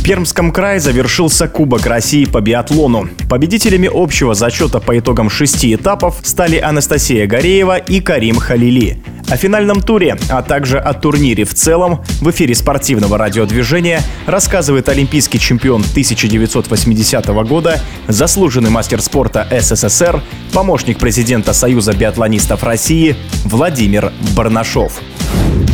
В Пермском крае завершился Кубок России по биатлону. Победителями общего зачета по итогам шести этапов стали Анастасия Гореева и Карим Халили. О финальном туре, а также о турнире в целом в эфире спортивного радиодвижения рассказывает олимпийский чемпион 1980 года, заслуженный мастер спорта СССР, помощник президента Союза биатлонистов России Владимир Барнашов.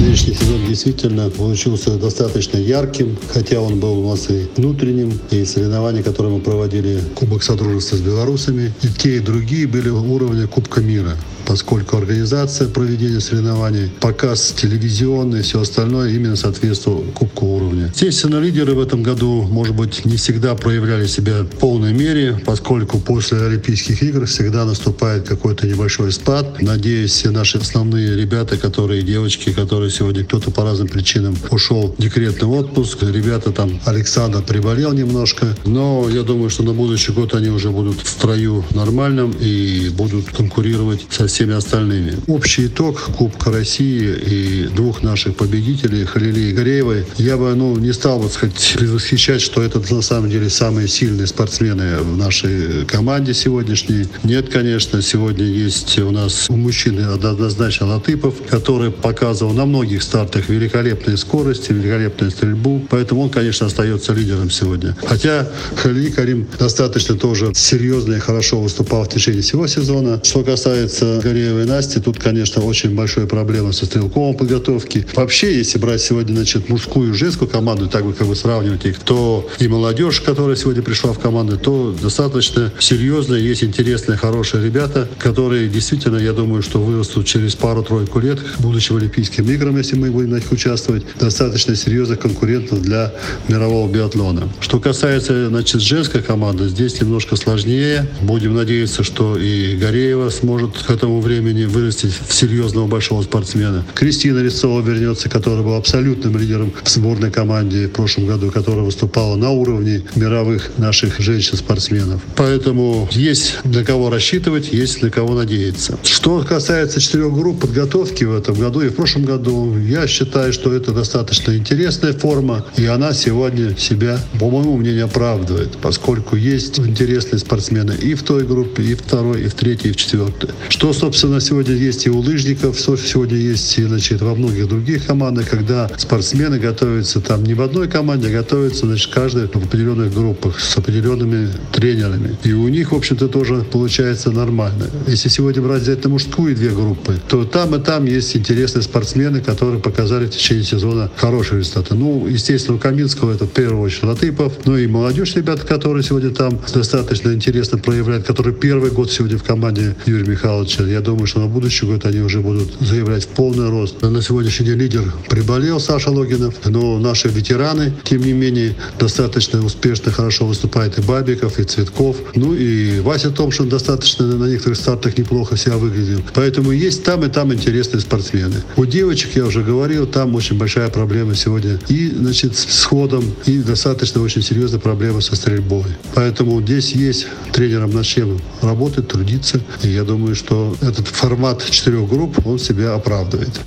Нынешний сезон действительно получился достаточно ярким, хотя он был у нас и внутренним, и соревнования, которые мы проводили, Кубок Содружества с белорусами, и те, и другие были уровня Кубка мира поскольку организация проведения соревнований, показ телевизионный все остальное именно соответствовало кубку уровня. Естественно, лидеры в этом году, может быть, не всегда проявляли себя в полной мере, поскольку после Олимпийских игр всегда наступает какой-то небольшой спад. Надеюсь, все наши основные ребята, которые девочки, которые сегодня кто-то по разным причинам ушел в декретный отпуск, ребята там, Александр приболел немножко, но я думаю, что на будущий год они уже будут в строю нормальном и будут конкурировать со всеми остальными. Общий итог Кубка России и двух наших победителей, Халили и Гореевой, я бы ну, не стал бы сказать, предвосхищать, что это на самом деле самые сильные спортсмены в нашей команде сегодняшней. Нет, конечно, сегодня есть у нас у мужчины однозначно Латыпов, который показывал на многих стартах великолепные скорости, великолепную стрельбу, поэтому он, конечно, остается лидером сегодня. Хотя Халили Карим достаточно тоже серьезно и хорошо выступал в течение всего сезона. Что касается Гореевой Насти, тут, конечно, очень большая проблема со стрелковой подготовки. Вообще, если брать сегодня, значит, мужскую и женскую команду, так бы как бы сравнивать их, то и молодежь, которая сегодня пришла в команду, то достаточно серьезно есть интересные, хорошие ребята, которые действительно, я думаю, что вырастут через пару-тройку лет к будущим Олимпийским играм, если мы будем на них участвовать, достаточно серьезных конкурентов для мирового биатлона. Что касается, значит, женской команды, здесь немножко сложнее. Будем надеяться, что и Гореева сможет к этому этому времени вырастить в серьезного большого спортсмена. Кристина Резцова вернется, которая была абсолютным лидером в сборной команде в прошлом году, которая выступала на уровне мировых наших женщин-спортсменов. Поэтому есть для кого рассчитывать, есть для кого надеяться. Что касается четырех групп подготовки в этом году и в прошлом году, я считаю, что это достаточно интересная форма, и она сегодня себя, по моему мнению, оправдывает, поскольку есть интересные спортсмены и в той группе, и в второй, и в третьей, и в четвертой. Что, собственно, сегодня есть и у лыжников, сегодня есть и значит, во многих других командах, когда спортсмены готовятся там не в одной команде, а готовятся значит, каждая в определенных группах с определенными тренерами. И у них, в общем-то, тоже получается нормально. Если сегодня брать взять на мужскую две группы, то там и там есть интересные спортсмены, которые показали в течение сезона хорошие результаты. Ну, естественно, у Каминского это в первую очередь Латыпов, ну и молодежь ребята, которые сегодня там достаточно интересно проявляют, которые первый год сегодня в команде Юрия Михайловича. Я думаю, что на будущий год они уже будут заявлять в полный рост. На сегодняшний день лидер приболел Саша Логинов, но наши ветераны, тем не менее, достаточно успешно, хорошо выступает и Бабиков, и Цветков. Ну и Вася Томшин достаточно на некоторых стартах неплохо себя выглядел. Поэтому есть там и там интересные спортсмены. У девочек, я уже говорил, там очень большая проблема сегодня и, значит, с ходом, и достаточно очень серьезная проблема со стрельбой. Поэтому здесь есть тренером над чем работать, трудиться. И я думаю, что этот формат четырех групп, он себя оправдывает.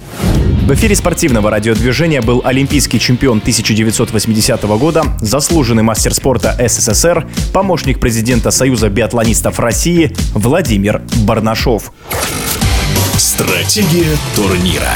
В эфире спортивного радиодвижения был олимпийский чемпион 1980 года, заслуженный мастер спорта СССР, помощник президента Союза биатлонистов России Владимир Барнашов. Стратегия турнира.